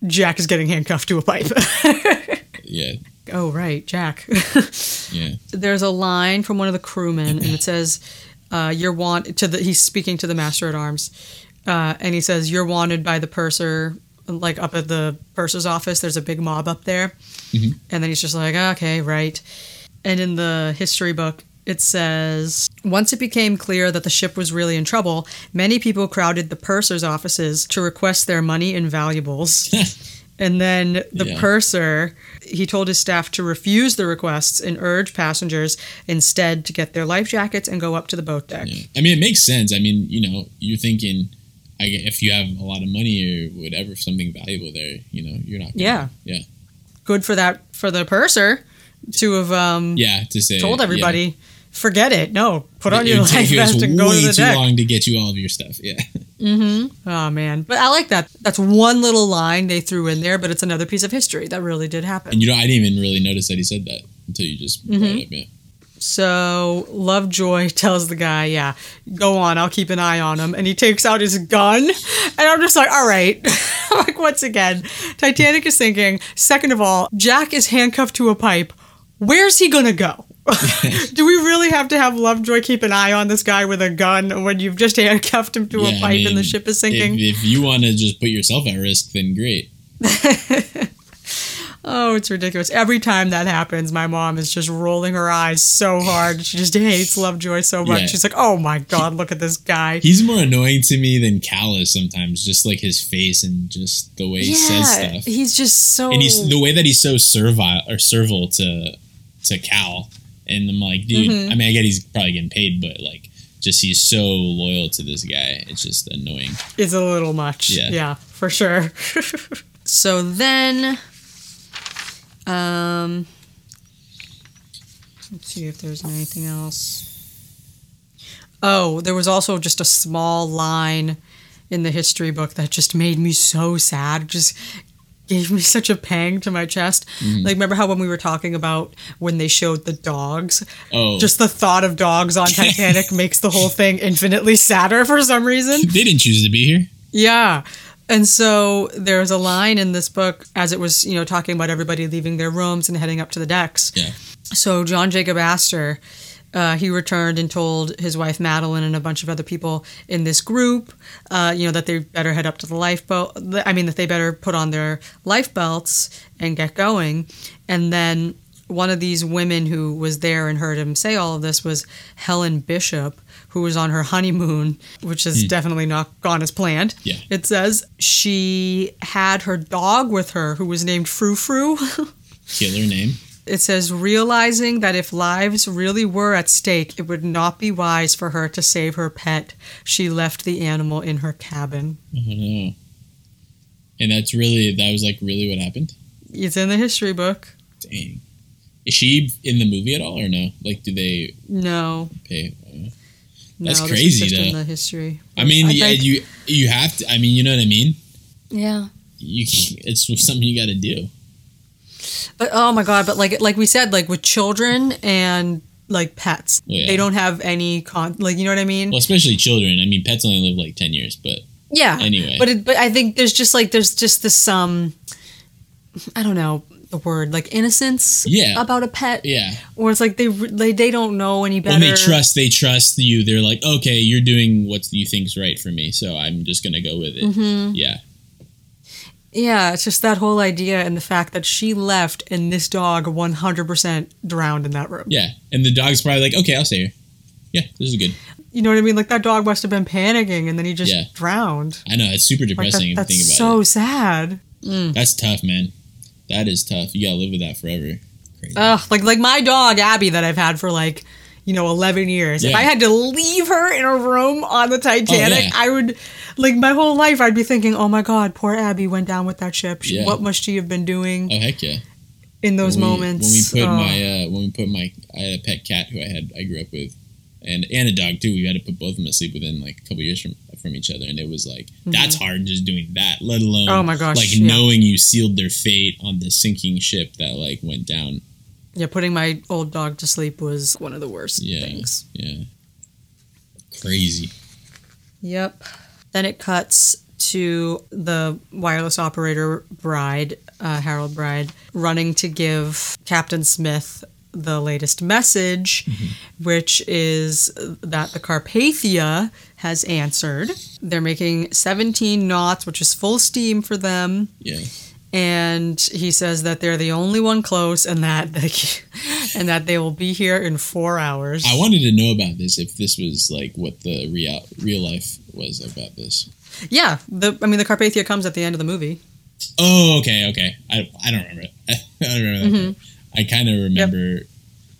[SPEAKER 1] Jack is getting handcuffed to a pipe.
[SPEAKER 2] yeah
[SPEAKER 1] oh right, Jack.
[SPEAKER 2] yeah
[SPEAKER 1] There's a line from one of the crewmen and it says uh, "You're want to the." He's speaking to the master at arms, uh, and he says, "You're wanted by the purser." Like up at the purser's office, there's a big mob up there,
[SPEAKER 2] Mhm.
[SPEAKER 1] and then he's just like, "Okay, right." And in the history book, it says once it became clear that the ship was really in trouble, many people crowded the purser's offices to request their money and valuables. and then the
[SPEAKER 2] Yeah.
[SPEAKER 1] purser, he told his staff to refuse the requests and urge passengers instead to get their life jackets and go up to the boat deck.
[SPEAKER 2] Yeah. I mean, it makes sense. I mean, you know, you're thinking, I, if you have a lot of money or whatever, something valuable there, you know, you're not. Gonna,
[SPEAKER 1] Yeah.
[SPEAKER 2] Yeah.
[SPEAKER 1] Good for that for the purser to have um,
[SPEAKER 2] Yeah. To say.
[SPEAKER 1] told
[SPEAKER 2] yeah.
[SPEAKER 1] everybody, forget it. No, put on
[SPEAKER 2] It
[SPEAKER 1] your
[SPEAKER 2] would
[SPEAKER 1] life vest and go to the deck.
[SPEAKER 2] It too long to get you all of your stuff. Yeah.
[SPEAKER 1] Oh man, but I like that. That's one little line they threw in there, but it's another piece of history that really did happen.
[SPEAKER 2] And you know, I didn't even really notice that he said that until you just brought
[SPEAKER 1] Mm-hmm.
[SPEAKER 2] it up. Yeah.
[SPEAKER 1] So Lovejoy tells the guy, "Yeah, go on. I'll keep an eye on him." And he takes out his gun, and I'm just like, "All right." like once again, Titanic is sinking. Second of all, Jack is handcuffed to a pipe. Where's he gonna go? Do we really have to have Lovejoy keep an eye on this guy with a gun when you've just handcuffed him to a
[SPEAKER 2] Yeah, I
[SPEAKER 1] pipe and the ship is sinking?
[SPEAKER 2] If, if you want to just put yourself at risk, then great.
[SPEAKER 1] Oh, it's ridiculous. Every time that happens, my mom is just rolling her eyes so hard. She just hates Lovejoy so much.
[SPEAKER 2] Yeah.
[SPEAKER 1] She's like, oh my God, look at this guy.
[SPEAKER 2] He's more annoying to me than Cal is sometimes, just like his face and just the way he says stuff.
[SPEAKER 1] he's just so.
[SPEAKER 2] and he's the way that he's so servile or servile to to Cal. And I'm like, dude.
[SPEAKER 1] Mm-hmm.
[SPEAKER 2] I mean, I get he's probably getting paid, but like, just he's so loyal to this guy. It's just annoying.
[SPEAKER 1] It's a little much.
[SPEAKER 2] Yeah.
[SPEAKER 1] Yeah, for sure. so then, um, let's see if there's anything else. Oh, there was also just a small line in the history book that just made me so sad. Just gave me such a pang to my chest. Mm. Like, remember how when we were talking about when they showed the dogs?
[SPEAKER 2] Oh,
[SPEAKER 1] Just the thought of dogs on Titanic makes the whole thing infinitely sadder for some reason.
[SPEAKER 2] they didn't choose to be here.
[SPEAKER 1] Yeah. And so there's a line in this book as it was, you know, talking about everybody leaving their rooms and heading up to the decks.
[SPEAKER 2] Yeah.
[SPEAKER 1] So John Jacob Astor, uh, he returned and told his wife Madeleine and a bunch of other people in this group, uh, you know, that they better head up to the lifeboat. I mean, that they better put on their life belts and get going. And then one of these women who was there and heard him say all of this was Helen Bishop, who was on her honeymoon, which has definitely not gone as planned.
[SPEAKER 2] Yeah.
[SPEAKER 1] It says she had her dog with her, who was named Frou Frou.
[SPEAKER 2] Killer name.
[SPEAKER 1] It says, realizing that if lives really were at stake, it would not be wise for her to save her pet. She left the animal in her cabin.
[SPEAKER 2] I don't know. And that's really that was like really what happened.
[SPEAKER 1] It's in the history book.
[SPEAKER 2] Dang. Is she in the movie at all or no? Like, do they
[SPEAKER 1] No,
[SPEAKER 2] pay? uh,
[SPEAKER 1] no,
[SPEAKER 2] That's
[SPEAKER 1] this is
[SPEAKER 2] crazy,
[SPEAKER 1] just in the history.
[SPEAKER 2] I mean,
[SPEAKER 1] I
[SPEAKER 2] yeah,
[SPEAKER 1] think-
[SPEAKER 2] you you have to. I mean, you know what I mean.
[SPEAKER 1] Yeah,
[SPEAKER 2] You it's something you got to do.
[SPEAKER 1] But oh my god! But like like we said, like with children and like pets,
[SPEAKER 2] yeah.
[SPEAKER 1] they don't have any con. Like you know what I mean?
[SPEAKER 2] Well, especially children. I mean, pets only live like ten years, but
[SPEAKER 1] yeah.
[SPEAKER 2] anyway.
[SPEAKER 1] But it, but I think there's just like there's just this um, I don't know the word like innocence.
[SPEAKER 2] Yeah.
[SPEAKER 1] About a pet.
[SPEAKER 2] yeah.
[SPEAKER 1] Or it's like they they, they don't know any better.
[SPEAKER 2] When they trust, they trust you. They're like, okay, you're doing what you think's right for me, so I'm just gonna go with it.
[SPEAKER 1] Mm-hmm.
[SPEAKER 2] Yeah,
[SPEAKER 1] Yeah, it's just that whole idea and the fact that she left and this dog 100% drowned in that room.
[SPEAKER 2] yeah. And the dog's probably like, okay, I'll stay here. Yeah, this is good.
[SPEAKER 1] You know what I mean? Like that dog must have been panicking and then he just
[SPEAKER 2] Yeah.
[SPEAKER 1] drowned.
[SPEAKER 2] I know it's super
[SPEAKER 1] Like that,
[SPEAKER 2] depressing if you
[SPEAKER 1] that's
[SPEAKER 2] think about
[SPEAKER 1] so
[SPEAKER 2] it.
[SPEAKER 1] sad. Mm.
[SPEAKER 2] That's tough, man. That is tough. You gotta live with that forever. Crazy.
[SPEAKER 1] Ugh, like like my dog Abby that I've had for like you know 11 years. If
[SPEAKER 2] Yeah.
[SPEAKER 1] I had to leave her in a room on the Titanic,
[SPEAKER 2] Oh, yeah.
[SPEAKER 1] I would like my whole life I'd be thinking, "Oh my god, poor Abby went down with that ship. She,
[SPEAKER 2] Yeah.
[SPEAKER 1] What must she have been doing
[SPEAKER 2] oh heck yeah!
[SPEAKER 1] in those
[SPEAKER 2] when we-
[SPEAKER 1] moments?"
[SPEAKER 2] when we put
[SPEAKER 1] Oh.
[SPEAKER 2] my uh, when we put my I had a pet cat who I had I grew up with, and and a dog too. We had to put both of them to sleep within like a couple years from from each other, and it was like that's hard just doing that. Let alone
[SPEAKER 1] Mm-hmm. Oh my gosh,
[SPEAKER 2] like
[SPEAKER 1] yeah.
[SPEAKER 2] knowing you sealed their fate on the sinking ship that like went down.
[SPEAKER 1] Yeah, putting my old dog to sleep was one of the worst
[SPEAKER 2] Yeah.
[SPEAKER 1] things.
[SPEAKER 2] Yeah, crazy.
[SPEAKER 1] Yep. Then it cuts to the wireless operator Bride, uh, Harold Bride, running to give Captain Smith the latest message, which is that the Carpathia has answered. They're making 17 knots, which is full steam for them.
[SPEAKER 2] Yeah.
[SPEAKER 1] And he says that they're the only one close, and that they, and that they will be here in four hours.
[SPEAKER 2] I wanted to know about this if this was like what the real real life was about this.
[SPEAKER 1] yeah, the I mean the Carpathia comes at the end of the movie.
[SPEAKER 2] Oh, okay, okay. I, I don't remember. I don't remember that. Mm-hmm. part. I kind of remember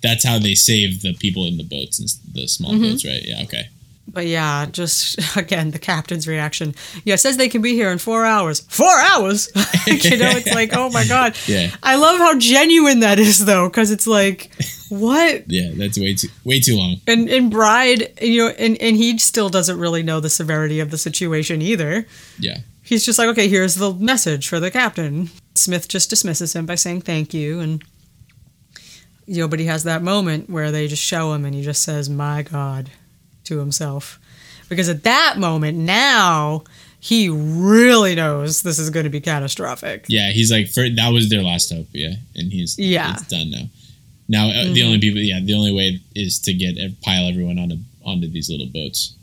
[SPEAKER 2] that's how they save the people in the boats and the small mm-hmm. boats, right? Yeah, okay.
[SPEAKER 1] But yeah, just again the captain's reaction. Yeah, says they can be here in four hours. Four hours, you know? It's like, oh my god.
[SPEAKER 2] Yeah.
[SPEAKER 1] I love how genuine that is, though, because it's like, what?
[SPEAKER 2] Yeah, that's way too way too long.
[SPEAKER 1] And and Bride, you know, and and he still doesn't really know the severity of the situation either.
[SPEAKER 2] Yeah.
[SPEAKER 1] He's just like, okay, here's the message for the captain. Smith just dismisses him by saying thank you, and you know, but he has that moment where they just show him, and he just says, "My God," to himself, because at that moment now he really knows this is going to be catastrophic.
[SPEAKER 2] Yeah, he's like for that was their last hope, yeah. And he's
[SPEAKER 1] Yeah.
[SPEAKER 2] it's done now. Now uh, the only people yeah, the only way is to get pile everyone onto onto these little boats.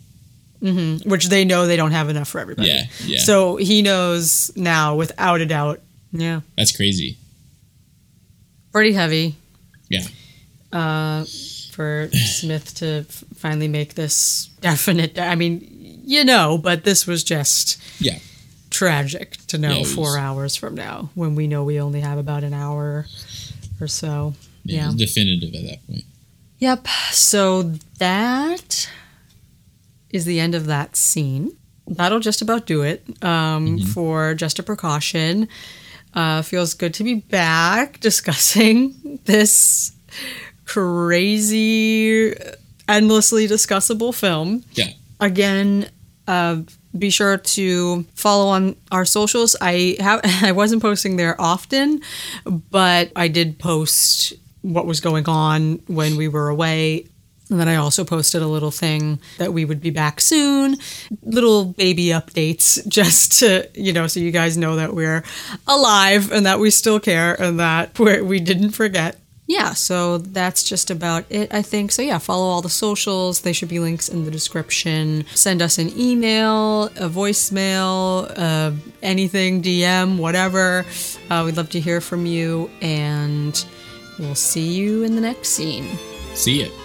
[SPEAKER 1] Mm-hmm. Which they know they don't have enough for everybody.
[SPEAKER 2] Yeah, yeah.
[SPEAKER 1] So he knows now, without a doubt. Yeah.
[SPEAKER 2] That's crazy.
[SPEAKER 1] pretty heavy.
[SPEAKER 2] Yeah.
[SPEAKER 1] Uh, for Smith to finally make this definite. I mean, you know, but this was just
[SPEAKER 2] Yeah.
[SPEAKER 1] tragic to know
[SPEAKER 2] Yeah, it was-
[SPEAKER 1] four hours from now when we know we only have about an hour or so.
[SPEAKER 2] Yeah,
[SPEAKER 1] Yeah.
[SPEAKER 2] definitive at that point.
[SPEAKER 1] Yep. So that is the end of that scene. That'll just about do it um, for just a precaution. Uh, feels good to be back discussing this crazy, endlessly discussable film.
[SPEAKER 2] Yeah.
[SPEAKER 1] Again, uh, be sure to follow on our socials. I have I wasn't posting there often, but I did post what was going on when we were away. And then I also posted a little thing that we would be back soon, little baby updates, just to, you know, so you guys know that we're alive and that we still care and that we didn't forget. Yeah, so that's just about it, I think. So, yeah, follow all the socials. They should be links in the description. Send us an email, a voicemail, uh, anything, DM, whatever. Uh, we'd love to hear from you, and we'll see you in the next scene.
[SPEAKER 2] See ya.